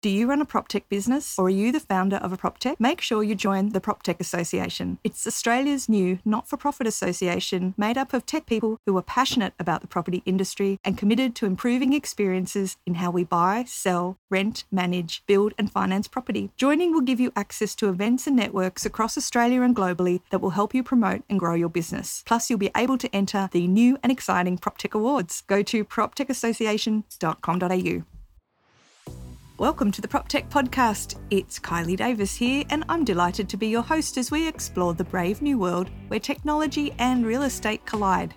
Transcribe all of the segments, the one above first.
Do you run a prop tech business or are you the founder of a prop tech? Make sure you join the Prop Tech Association. It's Australia's new not for profit association made up of tech people who are passionate about the property industry and committed to improving experiences in how we buy, sell, rent, manage, build, and finance property. Joining will give you access to events and networks across Australia and globally that will help you promote and grow your business. Plus, you'll be able to enter the new and exciting Prop Tech Awards. Go to proptechassociation.com.au. Welcome to the PropTech Podcast. It's Kylie Davis here, and I'm delighted to be your host as we explore the brave new world where technology and real estate collide.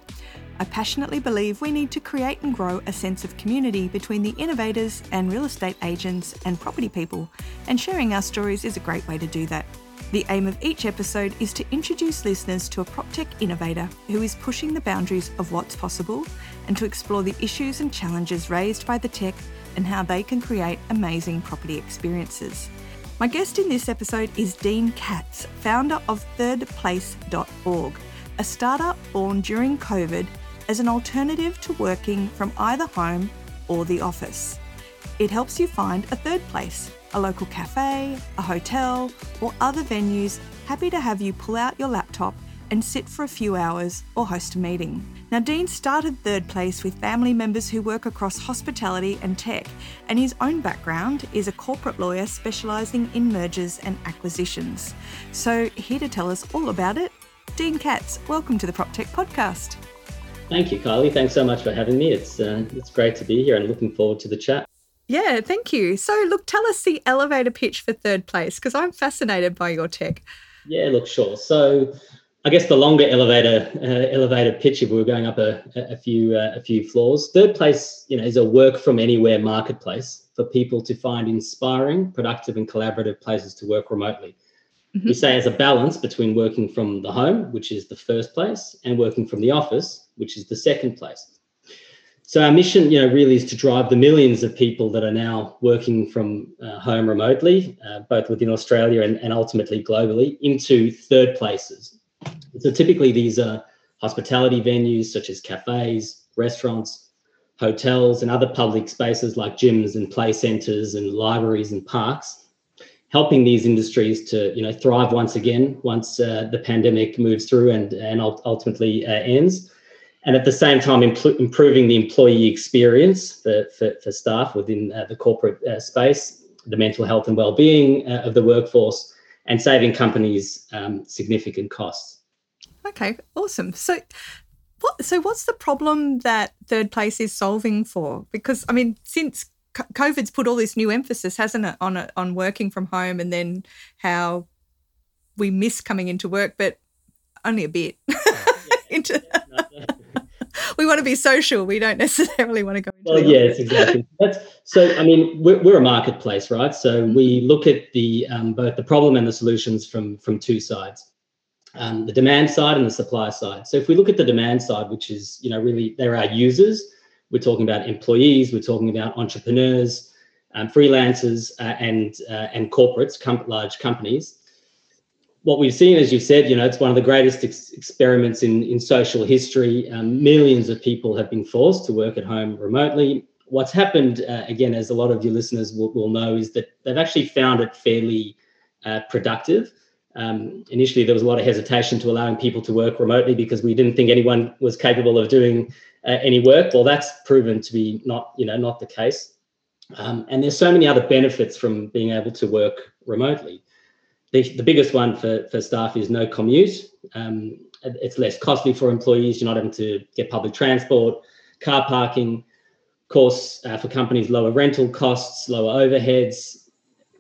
I passionately believe we need to create and grow a sense of community between the innovators and real estate agents and property people, and sharing our stories is a great way to do that. The aim of each episode is to introduce listeners to a PropTech innovator who is pushing the boundaries of what's possible and to explore the issues and challenges raised by the tech and how they can create amazing property experiences. My guest in this episode is Dean Katz, founder of thirdplace.org, a startup born during COVID as an alternative to working from either home or the office. It helps you find a third place, a local cafe, a hotel, or other venues happy to have you pull out your laptop and sit for a few hours or host a meeting. Now, Dean started Third Place with family members who work across hospitality and tech, and his own background is a corporate lawyer specialising in mergers and acquisitions. So, here to tell us all about it, Dean Katz, welcome to the PropTech podcast. Thank you, Kylie. Thanks so much for having me. It's uh, it's great to be here and looking forward to the chat. Yeah, thank you. So, look, tell us the elevator pitch for Third Place because I'm fascinated by your tech. Yeah, look, sure. So, I guess the longer elevator uh, elevator pitch if we were going up a, a few uh, a few floors. Third place, you know, is a work from anywhere marketplace for people to find inspiring, productive, and collaborative places to work remotely. Mm-hmm. We say as a balance between working from the home, which is the first place, and working from the office, which is the second place. So our mission, you know, really is to drive the millions of people that are now working from uh, home remotely, uh, both within Australia and, and ultimately globally, into third places so typically these are hospitality venues such as cafes, restaurants, hotels, and other public spaces like gyms and play centers and libraries and parks, helping these industries to you know thrive once again once uh, the pandemic moves through and and ultimately uh, ends. And at the same time, impl- improving the employee experience for, for, for staff within uh, the corporate uh, space, the mental health and well-being uh, of the workforce, and saving companies um, significant costs. Okay, awesome. So, what? So, what's the problem that Third Place is solving for? Because I mean, since COVID's put all this new emphasis, hasn't it, on on working from home, and then how we miss coming into work, but only a bit. into we want to be social. We don't necessarily want to go. Into well, yes, exactly. That's so. I mean, we're, we're a marketplace, right? So we look at the um, both the problem and the solutions from from two sides um, the demand side and the supply side. So if we look at the demand side, which is, you know, really there are users, we're talking about employees, we're talking about entrepreneurs, um, freelancers, uh, and uh, and corporates, com- large companies. What we've seen, as you've said, you know, it's one of the greatest ex- experiments in in social history. Um, millions of people have been forced to work at home remotely. What's happened, uh, again, as a lot of your listeners will, will know, is that they've actually found it fairly uh, productive um, initially, there was a lot of hesitation to allowing people to work remotely because we didn't think anyone was capable of doing uh, any work. Well, that's proven to be not, you know, not the case. Um, and there's so many other benefits from being able to work remotely. The, the biggest one for, for staff is no commute. Um, it's less costly for employees. You're not having to get public transport, car parking. Of course, uh, for companies, lower rental costs, lower overheads,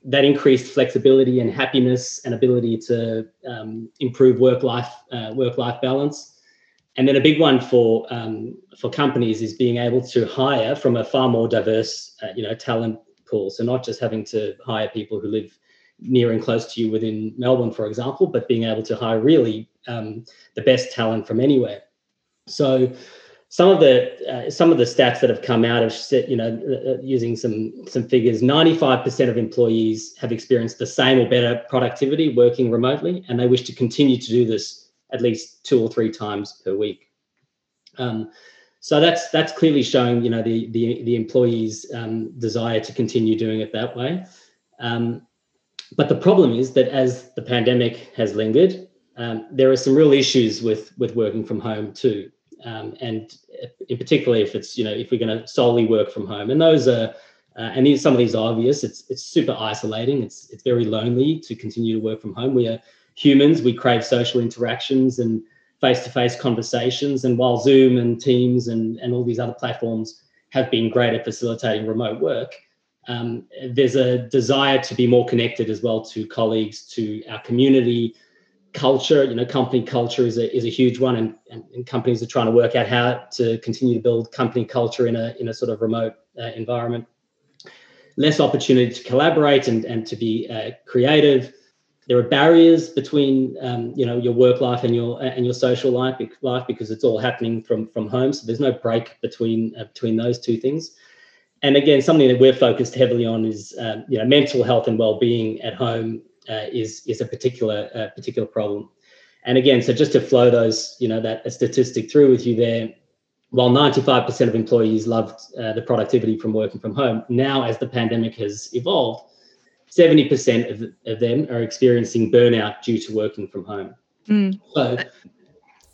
that increased flexibility and happiness and ability to um, improve work life uh, work life balance. And then a big one for um, for companies is being able to hire from a far more diverse uh, you know talent pool. So not just having to hire people who live near and close to you within Melbourne, for example, but being able to hire really um, the best talent from anywhere. So some of the uh, some of the stats that have come out of you know uh, uh using some some figures 95% of employees have experienced the same or better productivity working remotely and they wish to continue to do this at least two or three times per week um, So that's that's clearly showing, you know, the the the employees' um, desire to continue doing it that way. Um, but the problem is that as the pandemic has lingered, um, there are some real issues with with working from home too, um, and in particular if it's you know if we're going to solely work from home, and those are uh, and these, some of these are obvious. It's it's super isolating. It's it's very lonely to continue to work from home. We are humans. We crave social interactions and face-to-face conversations. And while Zoom and Teams and, and all these other platforms have been great at facilitating remote work, um, there's a desire to be more connected as well to colleagues, to our community, culture. You know, company culture is a is a huge one, and, and, and companies are trying to work out how to continue to build company culture in a in a sort of remote uh, environment. Less opportunity to collaborate and and to be uh, creative there are barriers between um, you know your work life and your and your social life life because it's all happening from from home so there's no break between uh, between those two things and again something that we're focused heavily on is um, you know mental health and well-being at home uh, is is a particular uh, particular problem and again so just to flow those you know that statistic through with you there while 95% of employees loved uh, the productivity from working from home now as the pandemic has evolved 70% of, of them are experiencing burnout due to working from home. Mm. So,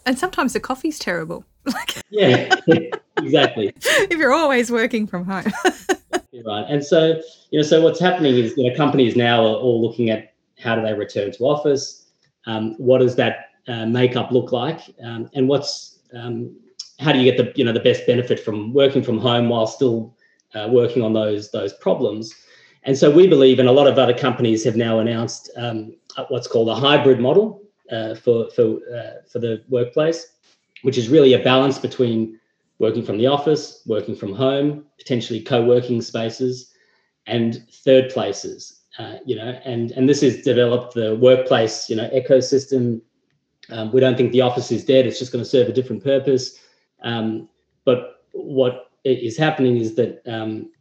and sometimes the coffee's terrible. yeah, exactly. If you're always working from home. right. And so, you know, so what's happening is, you know, companies now are all looking at how do they return to office? Um, what does that uh, makeup look like? Um, and what's, um, how do you get the, you know, the best benefit from working from home while still uh, working on those, those problems? And so we believe, and a lot of other companies have now announced um, what's called a hybrid model uh, for for uh, for the workplace, which is really a balance between working from the office, working from home, potentially co-working spaces, and third places. Uh, you know, and and this has developed the workplace, you know, ecosystem. Um, we don't think the office is dead; it's just going to serve a different purpose. Um, but what is happening is that um,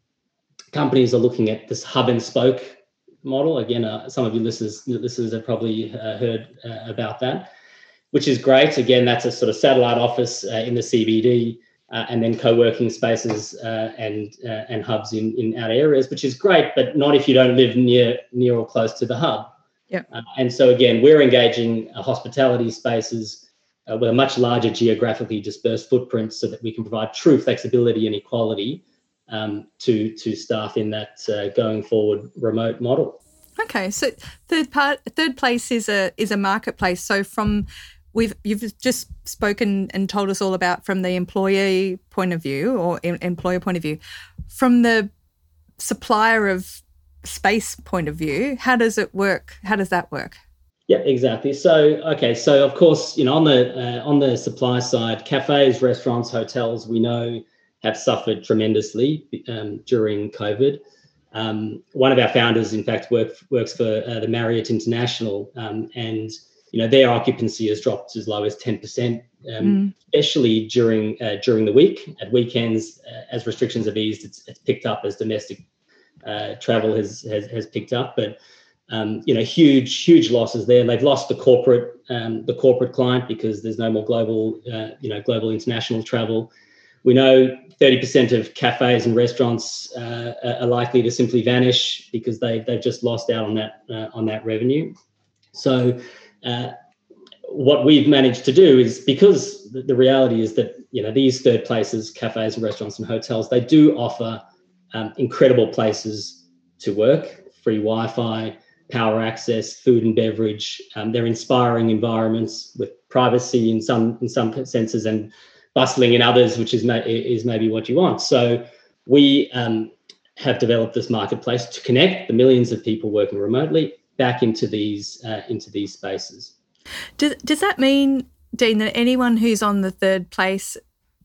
companies are looking at this hub and spoke model. Again, uh, some of you listeners, listeners have probably uh, heard uh, about that, which is great. Again, that's a sort of satellite office uh, in the CBD, uh, and then co-working spaces uh, and and hubs in in outer areas, which is great, but not if you don't live near near or close to the hub. Yeah. and so again, we're engaging hospitality spaces. with a much larger geographically dispersed footprint so that we can provide true flexibility and equality um, to to staff in that uh, going forward remote model. Okay, so third part, third place is a is a marketplace. So from we've you've just spoken and told us all about from the employee point of view or employer point of view, from the supplier of space point of view. How does it work? How does that work? Yeah, exactly. So, okay, so of course, you know, on the uh, on the supply side, cafes, restaurants, hotels, we know have suffered tremendously um, during COVID. Um, one of our founders, in fact, work, works for uh, the Marriott International, um, and you know their occupancy has dropped as low as ten percent, um, mm. especially during uh, during the week. At weekends, uh, as restrictions have eased, it's, it's picked up as domestic uh, travel has, has has picked up, but. Um, you know, huge, huge losses there. They've lost the corporate, um, the corporate client because there's no more global, uh, you know, global international travel. We know 30% of cafes and restaurants uh, are likely to simply vanish because they, they've just lost out on that, uh, on that revenue. So, uh, what we've managed to do is because the, reality is that you know these third places, cafes and restaurants and hotels, they do offer um, incredible places to work, free Wi-Fi, power access, food and beverage. Um, they're inspiring environments with privacy in some in some senses and bustling in others, which is is maybe what you want. So we um, have developed this marketplace to connect the millions of people working remotely back into these uh, into these spaces. Does does that mean, Dean, that anyone who's on the third place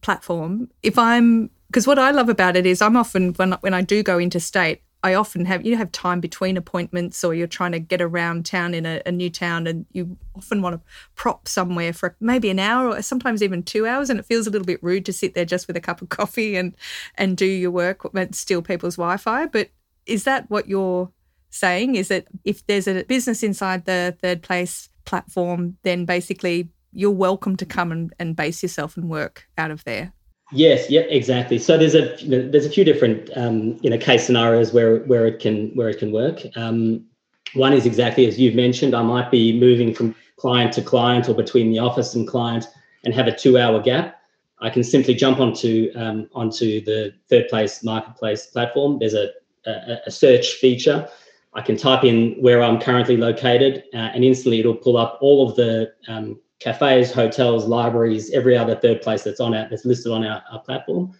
platform, if I'm because what I love about it is I'm often when when I do go interstate, I often have you have time between appointments or you're trying to get around town in a, a, new town and you often want to prop somewhere for maybe an hour or sometimes even two hours and it feels a little bit rude to sit there just with a cup of coffee and and do your work and steal people's Wi-Fi. But is that what you're saying? Is that if there's a business inside the third place platform, then basically you're welcome to come and, and base yourself and work out of there? Yes, yeah, exactly. So there's a there's a few different um, you know case scenarios where where it can where it can work. Um, one is exactly as you've mentioned. I might be moving from client to client or between the office and client and have a two hour gap. I can simply jump onto um, onto the third place marketplace platform. There's a, a, a search feature. I can type in where I'm currently located, uh, and instantly it'll pull up all of the um, cafes, hotels, libraries, every other third place that's on our, that's listed on our, our platform.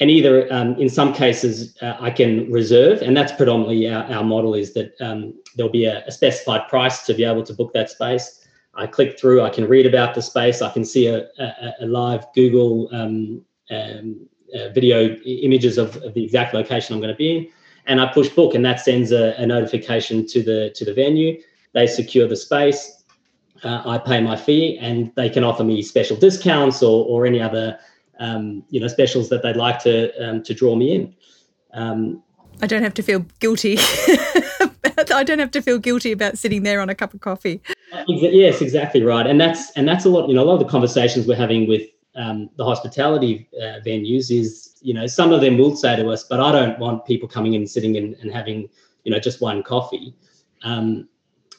And either um, in some cases uh, I can reserve, and that's predominantly our, our model is that um, there'll be a, a, specified price to be able to book that space. I click through, I can read about the space, I can see a, a, a live Google um, um uh, video images of, of, the exact location I'm going to be in, and I push book, and that sends a, notification to the to the venue. They secure the space uh, I pay my fee, and they can offer me special discounts or, or any other um, you know specials that they'd like to um, to draw me in. Um, I don't have to feel guilty. I don't have to feel guilty about sitting there on a cup of coffee. Yes, exactly right, and that's and that's a lot. You know, a lot of the conversations we're having with um, the hospitality uh, venues is, you know, some of them will say to us, "But I don't want people coming in, sitting in, and having, you know, just one coffee." Um,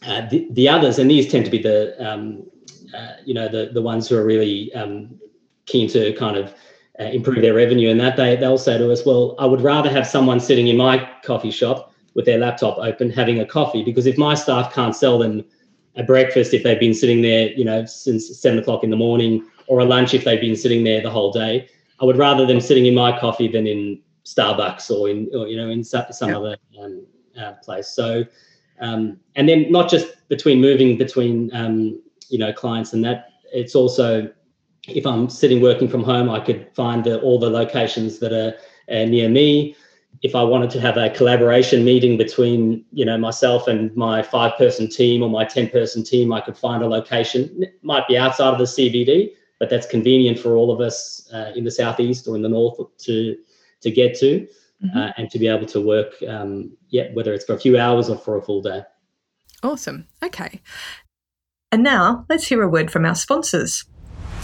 uh, the, the others, and these tend to be the um, uh, you know the the ones who are really um, keen to kind of uh, improve their revenue, and that they they'll say to us, well, I would rather have someone sitting in my coffee shop with their laptop open having a coffee because if my staff can't sell them a breakfast if they've been sitting there, you know, since seven o'clock in the morning, or a lunch if they've been sitting there the whole day, I would rather them sitting in my coffee than in Starbucks or in or, you know in some, some other um, uh, place. So um, and then not just between moving between um, you know clients and that it's also if i'm sitting working from home i could find the, all the locations that are uh, near me. If i wanted to have a collaboration meeting between you know myself and my five person team or my 10 person team i could find a location. It might be outside of the cbd but that's convenient for all of us uh, in the southeast or in the north to to get to mm-hmm. uh, and to be able to work, um, yeah, whether it's for a few hours or for a full day. Awesome. Okay. And now let's hear a word from our sponsors.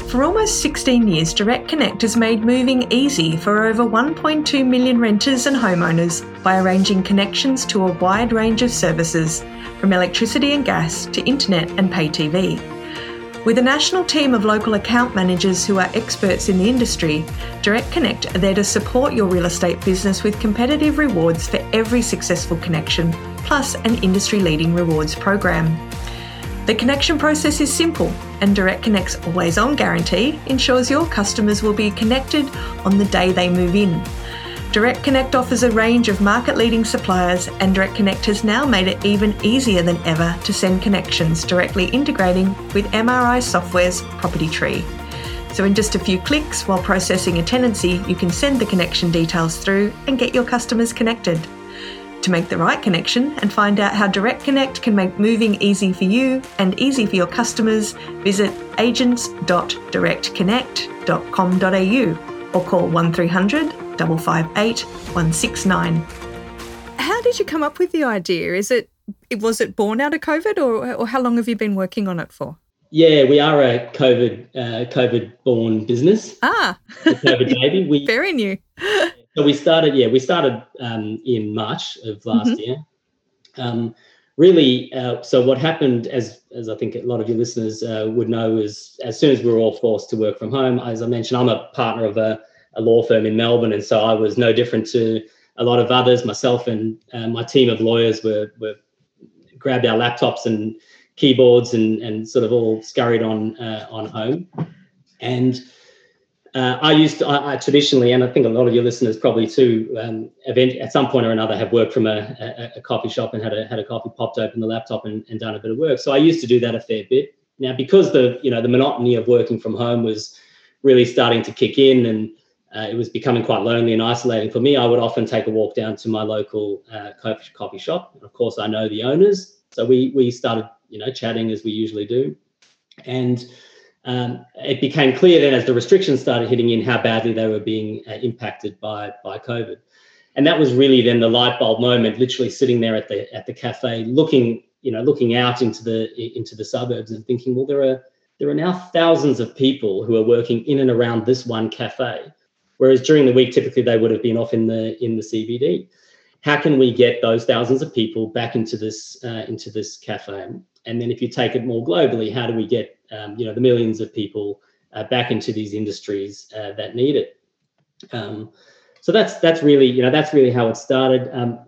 For almost 16 years, Direct Connect has made moving easy for over 1.2 million renters and homeowners by arranging connections to a wide range of services, from electricity and gas to internet and pay TV. With a national team of local account managers who are experts in the industry, Direct Connect are there to support your real estate business with competitive rewards for every successful connection, plus an industry leading rewards program. The connection process is simple, and Direct Connect's always on guarantee ensures your customers will be connected on the day they move in. Direct Connect offers a range of market leading suppliers, and Direct Connect has now made it even easier than ever to send connections directly integrating with MRI Software's Property Tree. So, in just a few clicks while processing a tenancy, you can send the connection details through and get your customers connected. To make the right connection and find out how Direct Connect can make moving easy for you and easy for your customers, visit agents.directconnect.com.au or call 1300 558 169. How did you come up with the idea? Is it was it born out of COVID, or, or how long have you been working on it for? Yeah, we are a COVID uh, COVID born business. Ah, COVID baby. We very new. so we started. Yeah, we started um, in March of last mm-hmm. year. Um, really, uh, so what happened, as as I think a lot of your listeners uh, would know, is as soon as we were all forced to work from home, as I mentioned, I'm a partner of a a law firm in Melbourne, and so I was no different to a lot of others. Myself and uh, my team of lawyers were were grabbed our laptops and keyboards and and sort of all scurried on uh, on home. And uh, I used to, I, I, traditionally, and I think a lot of your listeners probably too, um, event at some point or another have worked from a, a, a, coffee shop and had a had a coffee, popped open the laptop and, and done a bit of work. So I used to do that a fair bit. Now, because the you know the monotony of working from home was really starting to kick in, and uh, it was becoming quite lonely and isolating for me. I would often take a walk down to my local uh, coffee shop. Of course, I know the owners, so we we started you know chatting as we usually do, and um, it became clear then as the restrictions started hitting in how badly they were being uh, impacted by by COVID, and that was really then the light bulb moment. Literally sitting there at the at the cafe, looking you know looking out into the into the suburbs and thinking, well, there are there are now thousands of people who are working in and around this one cafe whereas during the week typically they would have been off in the in the CBD. How can we get those thousands of people back into this uh, into this cafe? And then if you take it more globally, how do we get um, you know the millions of people uh, back into these industries uh, that need it? Um, so that's that's really you know that's really how it started. Um,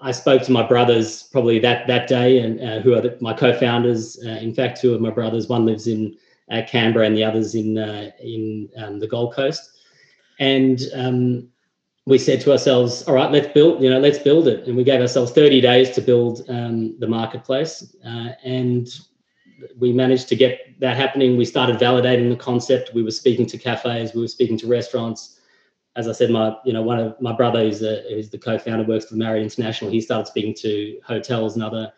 I spoke to my brothers probably that that day, and uh, who are the, my co-founders. Uh, in fact, two of my brothers. One lives in uh, Canberra, and the others in uh, in um, the Gold Coast. And um, we said to ourselves, "All right, let's build. You know, let's build it." And we gave ourselves 30 days to build um, the marketplace, uh, and we managed to get that happening. We started validating the concept. We were speaking to cafes. We were speaking to restaurants as I said, my you know one of my brother who's, a, who's the co-founder works for Marriott International. He started speaking to hotels and other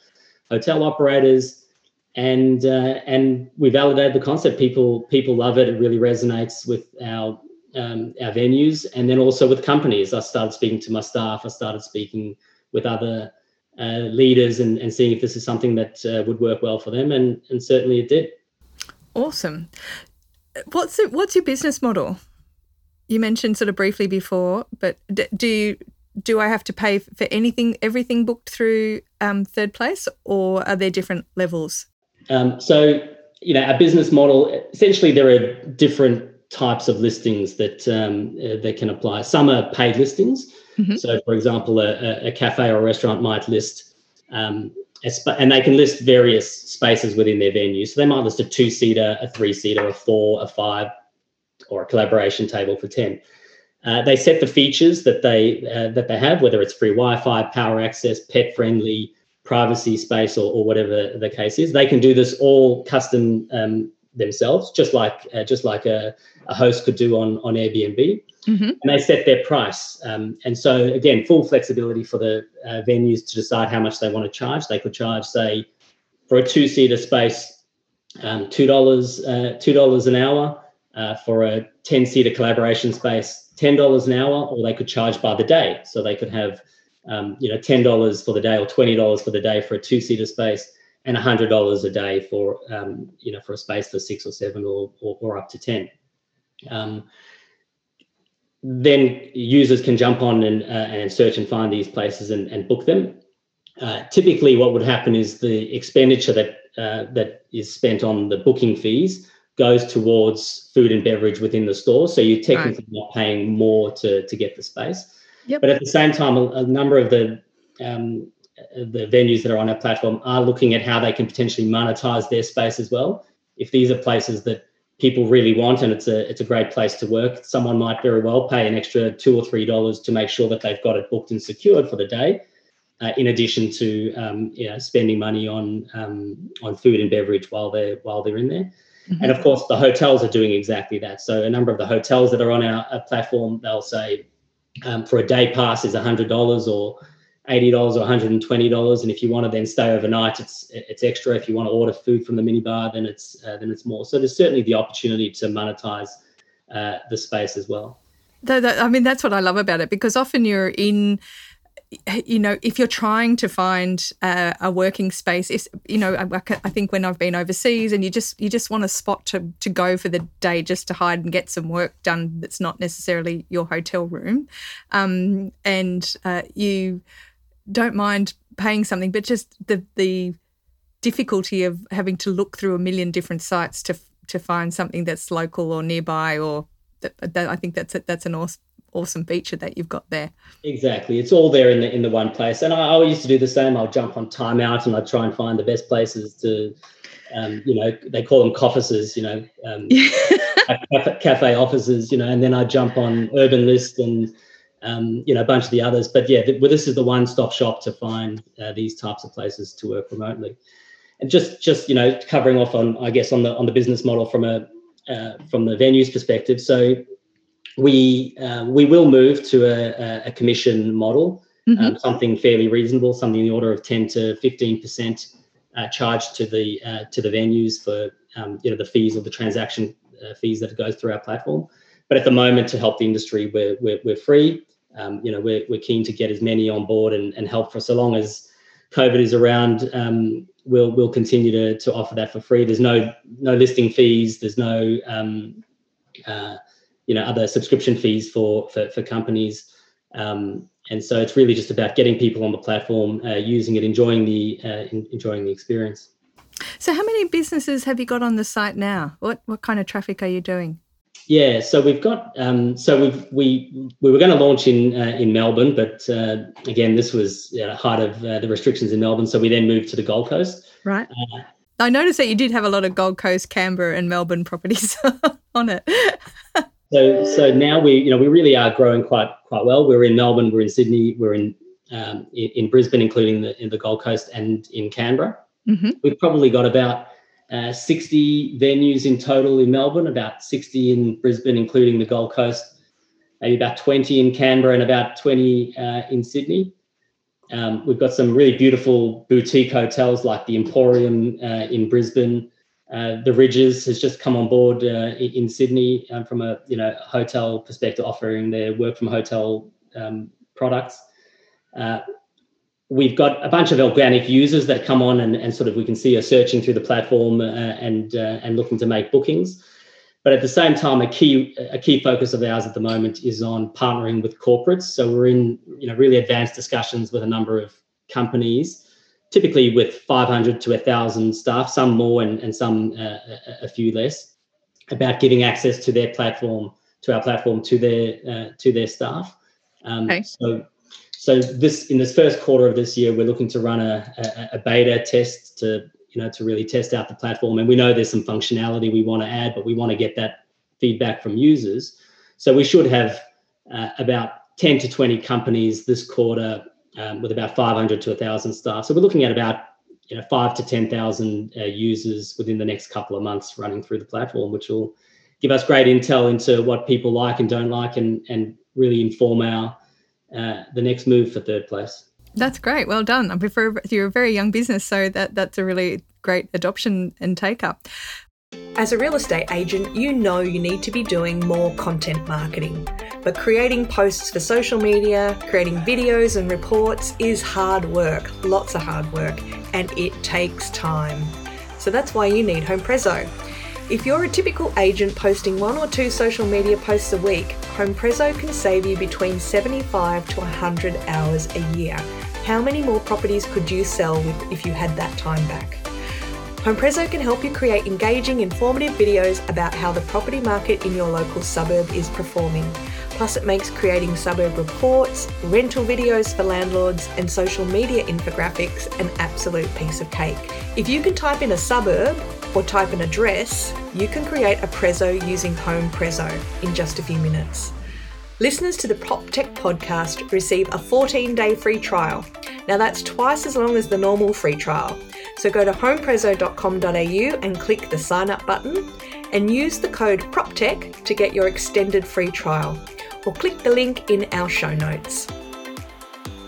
hotel operators, and uh, and we validated the concept. People people love it. It really resonates with our um, our venues, and then also with companies. I started speaking to my staff. I started speaking with other uh, leaders and, and seeing if this is something that uh, would work well for them, and and certainly it did. Awesome. What's it, what's your business model? you mentioned sort of briefly before, but do you, do I have to pay for anything, everything booked through um, Third Place, or are there different levels? Um, so, you know, a business model. Essentially, there are different types of listings that um, uh, that can apply. Some are paid listings. Mm-hmm. So, for example, a, a, cafe or a restaurant might list, um, sp- and they can list various spaces within their venue. So they might list a two-seater, a three-seater, a four, a five, or a collaboration table for 10. Uh, they set the features that they uh, that they have, whether it's free Wi-Fi, power access, pet friendly, privacy space, or, or whatever the case is. They can do this all custom um, themselves, just like uh, just like a, a, host could do on on Airbnb. Mm-hmm. And they set their price. Um, and so again, full flexibility for the uh, venues to decide how much they want to charge. They could charge, say, for a two-seater space, um, two dollars uh, two dollars an hour uh, for a 10 seater collaboration space, $10 an hour, or they could charge by the day. So they could have, um, you know, $10 for the day or $20 for the day for a two seater space and $100 a day for, um, you know, for a space for six or seven or, or, or up to 10. Um, then users can jump on and, uh, and search and find these places and, and book them. Uh, typically, what would happen is the expenditure that uh, that is spent on the booking fees goes towards food and beverage within the store. So you're technically right. not paying more to, to get the space. Yep. But at the same time, a, a number of the um, the venues that are on our platform are looking at how they can potentially monetize their space as well. If these are places that people really want and it's a it's a great place to work, someone might very well pay an extra two or three dollars to make sure that they've got it booked and secured for the day. Uh, in addition to um, you know, spending money on um, on food and beverage while they're while they're in there. Mm-hmm. And of course, the hotels are doing exactly that. So a number of the hotels that are on our, our platform, they'll say um, for a day pass is $100 or $80 or $120. And if you want to then stay overnight, it's it's extra. If you want to order food from the minibar, then it's uh, then it's more. So there's certainly the opportunity to monetize uh, the space as well. I mean, that's what I love about it because often you're in you know, if you're trying to find uh, a working space, if you know, I, I, think when I've been overseas and you just you just want a spot to to go for the day just to hide and get some work done that's not necessarily your hotel room, um, and uh, you don't mind paying something, but just the the difficulty of having to look through a million different sites to to find something that's local or nearby or that, that I think that's a, that's an awesome awesome feature that you've got there. Exactly, it's all there in the in the one place. And I, I used to do the same. I'll jump on Time Out and I try and find the best places to, um, you know, they call them offices, you know, um, cafe, cafe offices, you know, and then I jump on Urban List and. Um, you know, a bunch of the others, but yeah, well, this is the one-stop shop to find uh, these types of places to work remotely, and just, just you know, covering off on, I guess, on the on the business model from a uh, from the venues perspective. So we uh, we will move to a, a commission model, mm-hmm. um, something fairly reasonable, something in the order of ten to fifteen percent uh, charged to the uh, to the venues for um, you know the fees or the transaction uh, fees that goes through our platform. But at the moment, to help the industry, we're we're, we're free. Um, you know, we're we're keen to get as many on board and, and help for so long as COVID is around. Um, we'll we'll continue to to offer that for free. There's no no listing fees. There's no um, uh, you know other subscription fees for for, for companies. Um, and so it's really just about getting people on the platform, uh, using it, enjoying the uh, in, enjoying the experience. So, how many businesses have you got on the site now? What what kind of traffic are you doing? Yeah, so we've got um, so we've we we were going to launch in uh, in Melbourne, but uh, again, this was know, height of uh, the restrictions in Melbourne, so we then moved to the Gold Coast. Right. Uh, I noticed that you did have a lot of Gold Coast, Canberra, and Melbourne properties on it. so so now we you know we really are growing quite quite well. We're in Melbourne, we're in Sydney, we're in um, in, in, Brisbane, including the in the Gold Coast and in Canberra. Mm-hmm. We've probably got about uh, 60 venues in total in Melbourne, about 60 in Brisbane, including the Gold Coast, maybe about 20 in Canberra and about 20 uh, in Sydney. Um, we've got some really beautiful boutique hotels like the Emporium uh, in Brisbane. Uh, the Ridges has just come on board uh, in Sydney um, from a you know hotel perspective, offering their work from hotel um, products. We've got a bunch of organic users that come on and, and sort of we can see are searching through the platform uh, and uh, and looking to make bookings. But at the same time, a key a key focus of ours at the moment is on partnering with corporates. So we're in you know really advanced discussions with a number of companies, typically with 500 to 1,000 staff, some more and, and some uh, a, few less, about giving access to their platform to our platform to their uh, to their staff. Um, okay. So so this in this first quarter of this year, we're looking to run a, a, a, beta test to you know to really test out the platform. And we know there's some functionality we want to add, but we want to get that feedback from users. So we should have uh, about 10 to 20 companies this quarter um, with about 500 to 1,000 staff. So we're looking at about you know five to 10,000 uh, users within the next couple of months running through the platform, which will give us great intel into what people like and don't like, and and really inform our uh, the next move for third place. That's great. Well done. I prefer you're a very young business, so that that's a really great adoption and take up. As a real estate agent, you know you need to be doing more content marketing. But creating posts for social media, creating videos and reports is hard work, lots of hard work, and it takes time. So that's why you need HomePrezo. If you're a typical agent posting one or two social media posts a week, HomePrezo can save you between 75 to 100 hours a year. How many more properties could you sell with if you had that time back? HomePrezo can help you create engaging, informative videos about how the property market in your local suburb is performing. Plus, it makes creating suburb reports, rental videos for landlords, and social media infographics an absolute piece of cake. If you can type in a suburb or type an address, you can create a Prezo using HomePrezo in just a few minutes. Listeners to the PropTech podcast receive a 14 day free trial. Now, that's twice as long as the normal free trial. So go to homeprezo.com.au and click the sign up button and use the code PropTech to get your extended free trial. Or click the link in our show notes.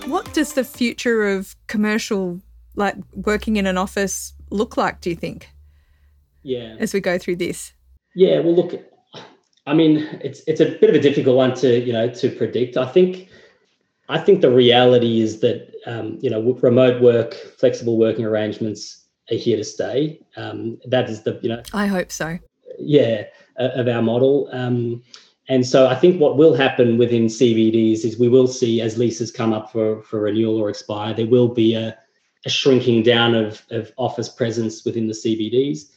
What does the future of commercial, like working in an office, look like, do you think? yeah. As we go through this. Yeah well look i mean it's it's a bit of a difficult one to you know to predict. I think i think the reality is that um, you know remote work flexible working arrangements are here to stay. Um, that is the you know i hope so. Yeah of our model. Um, and so I think what will happen within CBDs is we will see as leases come up for, for renewal or expire, there will be a, a shrinking down of, of office presence within the CBDs.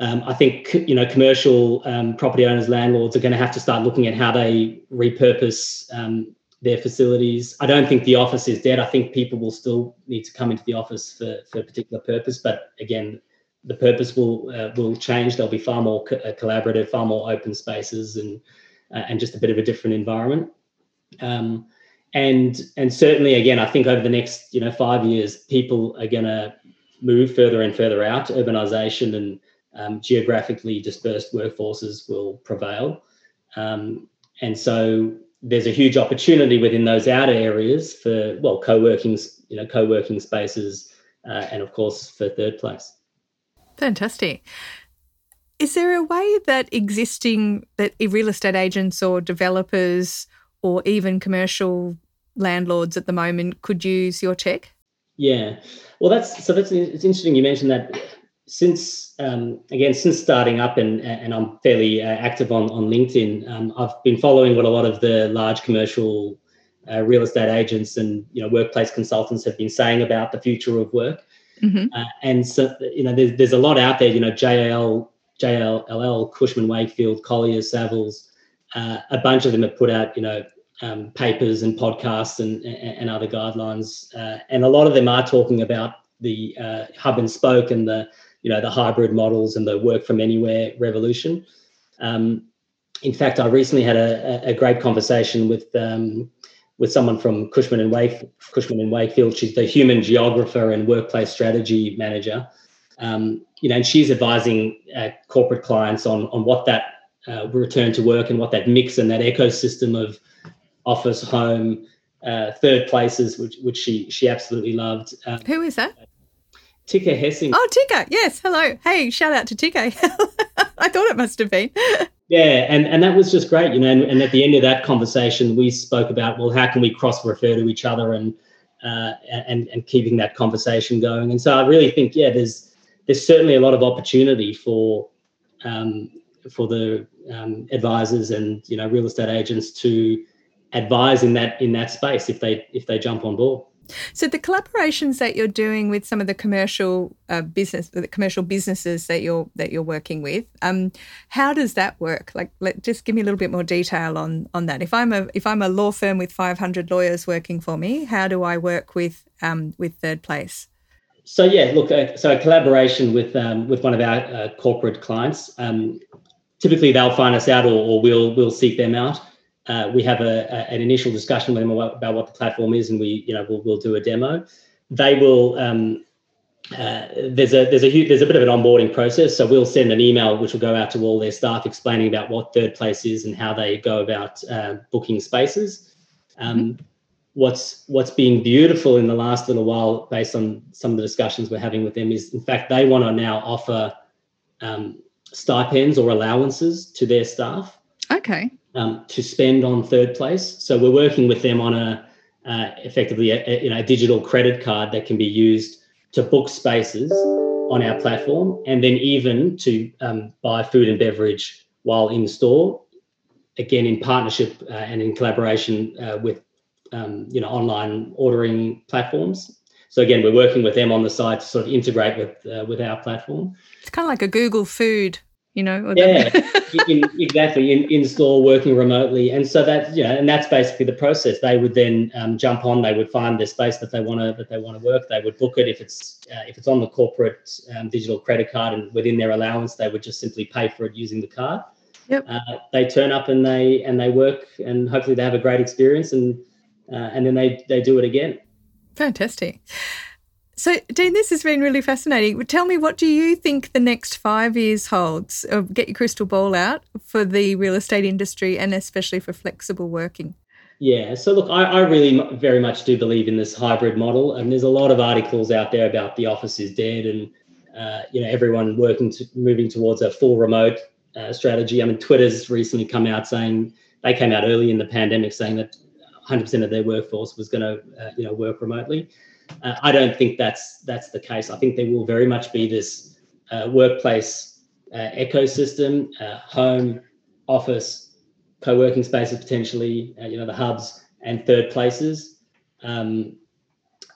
Um, I think you know commercial um, property owners, landlords are going to have to start looking at how they repurpose um, their facilities. I don't think the office is dead. I think people will still need to come into the office for, for a particular purpose, but again, the purpose will uh, will change. There'll be far more co- uh, collaborative, far more open spaces, and uh, and just a bit of a different environment. Um, and and certainly, again, I think over the next you know five years, people are going to move further and further out. Urbanization and um, geographically dispersed workforces will prevail. Um, and so there's a huge opportunity within those outer areas for, well, co-working, you know, co-working spaces, uh, and of course for third place. Fantastic. Is there a way that existing that real estate agents or developers or even commercial landlords at the moment could use your tech? Yeah, well, that's so that's it's interesting you mentioned that since um, again since starting up and and I'm fairly uh, active on on LinkedIn, um, I've been following what a lot of the large commercial uh, real estate agents and you know workplace consultants have been saying about the future of work. Mm-hmm. Uh, and so you know there's, there's a lot out there. You know JL JLL, Cushman Wakefield, Colliers, Savills, uh, a bunch of them have put out you know um, papers and podcasts and, and, other guidelines, uh, and a lot of them are talking about the uh, hub and spoke and the you know the hybrid models and the work from anywhere revolution. Um, in fact, I recently had a, a great conversation with um, with someone from Cushman and Wake Cushman and Wakefield. She's the human geographer and workplace strategy manager. Um, you know, and she's advising uh, corporate clients on on what that uh, return to work and what that mix and that ecosystem of office, home, uh, third places, which which she she absolutely loved. Um, Who is that? Tika Hessing. Oh, Tika. Yes. Hello. Hey, shout out to Tika. I thought it must have been. Yeah, and, and that was just great, you know. And, and, at the end of that conversation, we spoke about well, how can we cross refer to each other and uh, and and keeping that conversation going. And so I really think, yeah, there's there's certainly a lot of opportunity for um, for the um, advisors and you know real estate agents to advise in that in that space if they if they jump on board. So the collaborations that you're doing with some of the commercial uh, business, the commercial businesses that you're that you're working with, um, how does that work? Like, let, just give me a little bit more detail on on that. If I'm a if I'm a law firm with 500 lawyers working for me, how do I work with um, with Third Place? So yeah, look, uh, so a collaboration with um, with one of our uh, corporate clients. Um, typically, they'll find us out, or, or we'll we'll seek them out uh, we have a, a, an initial discussion with them about what the platform is, and we, you know, we'll, we'll do a demo. They will. Um, uh, there's a there's a there's a bit of an onboarding process, so we'll send an email which will go out to all their staff explaining about what Third Place is and how they go about uh, booking spaces. Um, mm-hmm. What's what's been beautiful in the last little while, based on some of the discussions we're having with them, is in fact they want to now offer um, stipends or allowances to their staff. Okay um, to spend on third place. So we're working with them on a uh, effectively a, a, you know, a digital credit card that can be used to book spaces on our platform, and then even to um, buy food and beverage while in store. Again, in partnership uh, and in collaboration uh, with um, you know online ordering platforms. So again, we're working with them on the side to sort of integrate with uh, with our platform. It's kind of like a Google Food you know yeah in, exactly in, in store working remotely and so that yeah and that's basically the process. They would then um, jump on they would find the space that they want to that they want to work they would book it. If it's uh, if it's on the corporate um, digital credit card and within their allowance they would just simply pay for it using the card. Yep. Uh, they turn up and they and they work and hopefully they have a great experience and uh, and then they they do it again. Fantastic so, Dean, this has been really fascinating. Tell me, what do you think the next five years holds? Get your crystal ball out for the real estate industry and especially for flexible working. Yeah, so look, I, I really very much do believe in this hybrid model, and there's a lot of articles out there about the office is dead, and uh, you know everyone working to moving towards a full remote uh, strategy. I mean, Twitter's recently come out saying they came out early in the pandemic saying that 100% of their workforce was going to uh, you know work remotely. Uh, I don't think that's that's the case. I think there will very much be this uh, workplace uh, ecosystem, uh, home, office, co-working spaces potentially, uh, you know, the hubs and third places. Um,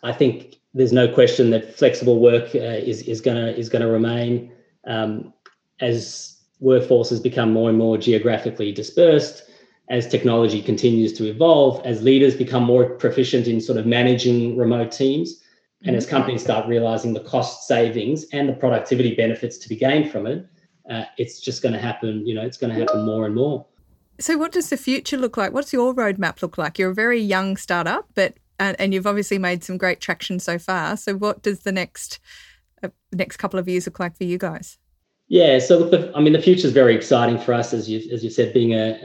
I think there's no question that flexible work uh, is is gonna is gonna remain um, as workforces become more and more geographically dispersed as technology continues to evolve, as leaders become more proficient in sort of managing remote teams, and as mm-hmm. companies start realizing the cost savings and the productivity benefits to be gained from it, uh, it's just going to happen. You know, it's going to happen more and more. So, what does the future look like? What's your roadmap look like? You're a very young startup, but and, and you've obviously made some great traction so far. So, what does the next uh, next couple of years look like for you guys? Yeah, so look, the, I mean, the future is very exciting for us, as you as you said, being a,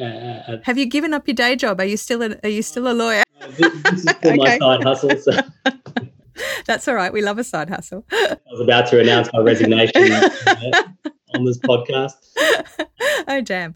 a, a Have you given up your day job? Are you still a, are you still a lawyer? this, this is still okay. my side hustle. So. That's all right. We love a side hustle. I was about to announce my resignation uh, on this podcast. Oh damn!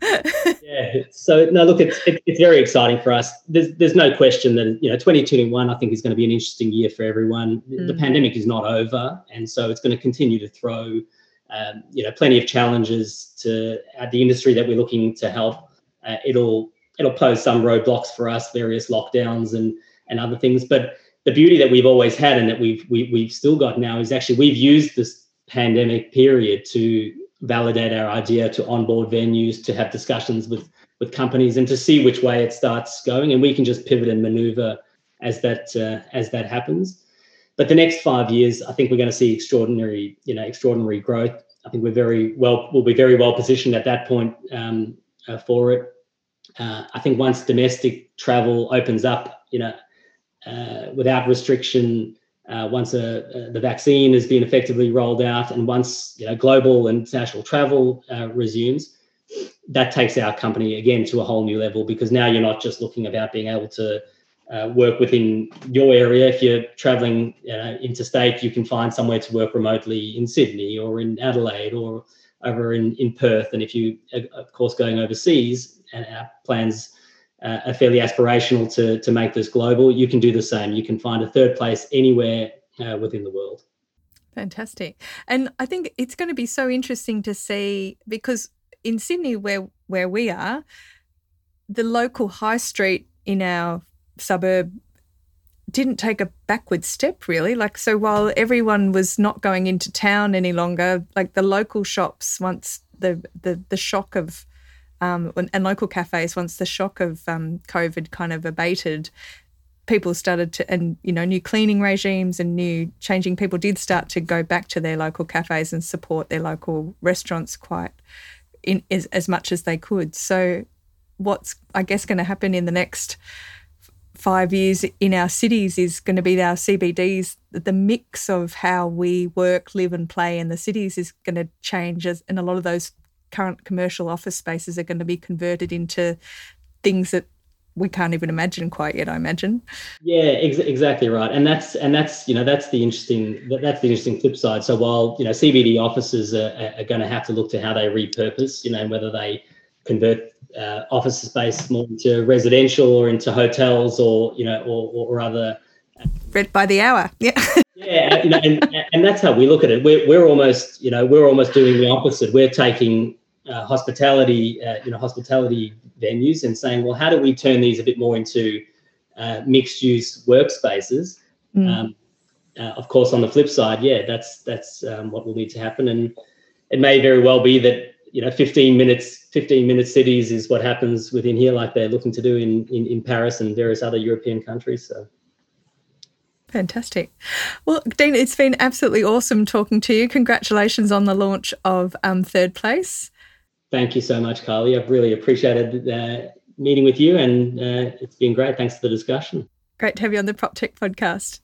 yeah. So no, look, it's it, it's very exciting for us. There's there's no question that you know 2021 I think is going to be an interesting year for everyone. Mm. The pandemic is not over, and so it's going to continue to throw um, you know plenty of challenges to uh, the industry that we're looking to help. Uh, it'll it'll pose some roadblocks for us, various lockdowns and and other things. But the beauty that we've always had and that we've we, have we have still got now is actually we've used this pandemic period to validate our idea, to onboard venues, to have discussions with with companies, and to see which way it starts going. And we can just pivot and maneuver as that uh, as that happens. But the next five years, I think we're going to see extraordinary, you know, extraordinary growth. I think we're very well, we'll be very well positioned at that point um, uh, for it. Uh, I think once domestic travel opens up, you know, uh, without restriction, uh, once a, uh, the vaccine has been effectively rolled out, and once you know global and international travel uh, resumes, that takes our company again to a whole new level because now you're not just looking about being able to uh, work within your area. If you're traveling interstate, you can find somewhere to work remotely in Sydney or in Adelaide or over in, in Perth. And if you, of course, going overseas, and our plans uh, are fairly aspirational to, to make this global, you can do the same. You can find a third place anywhere uh, within the world. Fantastic. And I think it's going to be so interesting to see because in Sydney, where where we are, the local high street in our suburb didn't take a backward step really. Like so while everyone was not going into town any longer like the local shops once the the, the shock of um, and local cafes once the shock of um, covid kind of abated people started to and you know new cleaning regimes and new changing people did start to go back to their local cafes and support their local restaurants quite in as, as much as they could. So what's i guess going to happen in the next five years in our cities is going to be our CBDs. The mix of how we work, live, and play in the cities is going to change, as, and a lot of those current commercial office spaces are going to be converted into things that we can't even imagine quite yet. I imagine. Yeah, ex- exactly right, and that's and that's you know that's the interesting that's the interesting flip side. So while you know CBD offices are, are going to have to look to how they repurpose, you know, whether they convert uh, office space more into residential or into hotels or you know or, or other. Rent by the hour. Yeah. Yeah you know, and, and that's how we look at it. We're, we're almost you know we're almost doing the opposite. We're taking uh, hospitality uh, you know hospitality venues and saying well how do we turn these a bit more into uh, mixed use workspaces? Mm. um, uh, of course on the flip side yeah that's that's um, what will need to happen. And it may very well be that you know 15 minutes 15 minute cities is what happens within here like they're looking to do in, in in paris and various other european countries so Fantastic. Well, Dean, it's been absolutely awesome talking to you. Congratulations on the launch of um, Third Place. Thank you so much, Carly. I've really appreciated uh, meeting with you, and uh, it's been great. Thanks for the discussion. Great to have you on the PropTech podcast.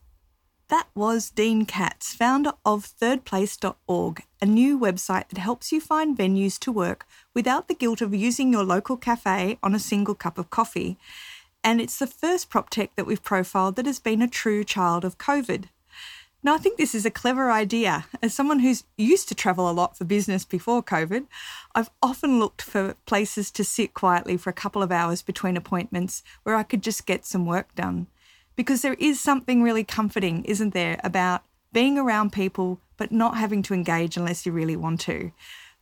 That was Dean Katz, founder of thirdplace.org, a new website that helps you find venues to work without the guilt of using your local cafe on a single cup of coffee. And it's the first prop tech that we've profiled that has been a true child of COVID. Now, I think this is a clever idea. As someone who's used to travel a lot for business before COVID, I've often looked for places to sit quietly for a couple of hours between appointments where I could just get some work done. Because there is something really comforting, isn't there, about being around people but not having to engage unless you really want to.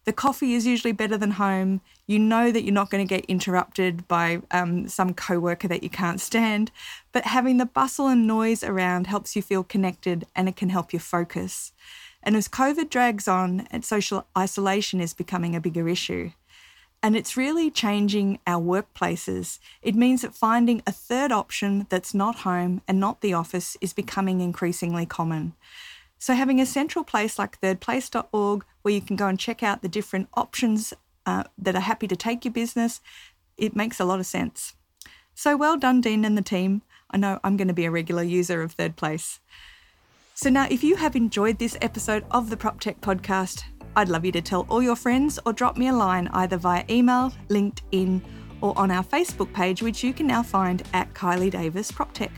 The coffee is usually better than home. You know that you're not going to get interrupted by um, some coworker that you can't stand, but having the bustle and noise around helps you feel connected and it can help you focus. And as COVID drags on and social isolation is becoming a bigger issue, and it's really changing our workplaces. It means that finding a third option that's not home and not the office is becoming increasingly common. So, having a central place like thirdplace.org where you can go and check out the different options uh, that are happy to take your business, it makes a lot of sense. So, well done, Dean and the team. I know I'm going to be a regular user of Third Place. So, now if you have enjoyed this episode of the PropTech podcast, I'd love you to tell all your friends or drop me a line either via email, LinkedIn, or on our Facebook page, which you can now find at Kylie Davis PropTech.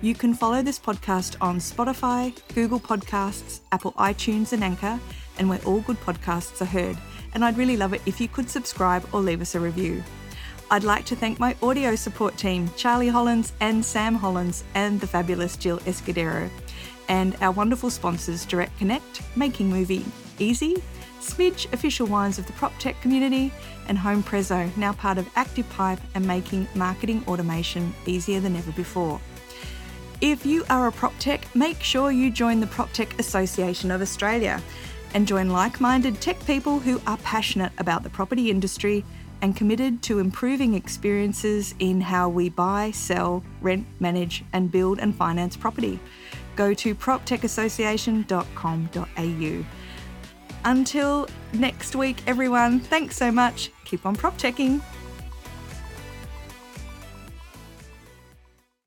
You can follow this podcast on Spotify, Google Podcasts, Apple iTunes, and Anchor, and where all good podcasts are heard. And I'd really love it if you could subscribe or leave us a review. I'd like to thank my audio support team, Charlie Hollins and Sam Hollins, and the fabulous Jill Escudero. And our wonderful sponsors Direct Connect, Making Movie Easy, Smidge, official wines of the prop tech community, and Home Prezzo, now part of Active Pipe and making marketing automation easier than ever before. If you are a prop tech, make sure you join the Prop Tech Association of Australia and join like minded tech people who are passionate about the property industry and committed to improving experiences in how we buy, sell, rent, manage, and build and finance property. Go to proptechassociation.com.au. Until next week, everyone, thanks so much. Keep on prop teching.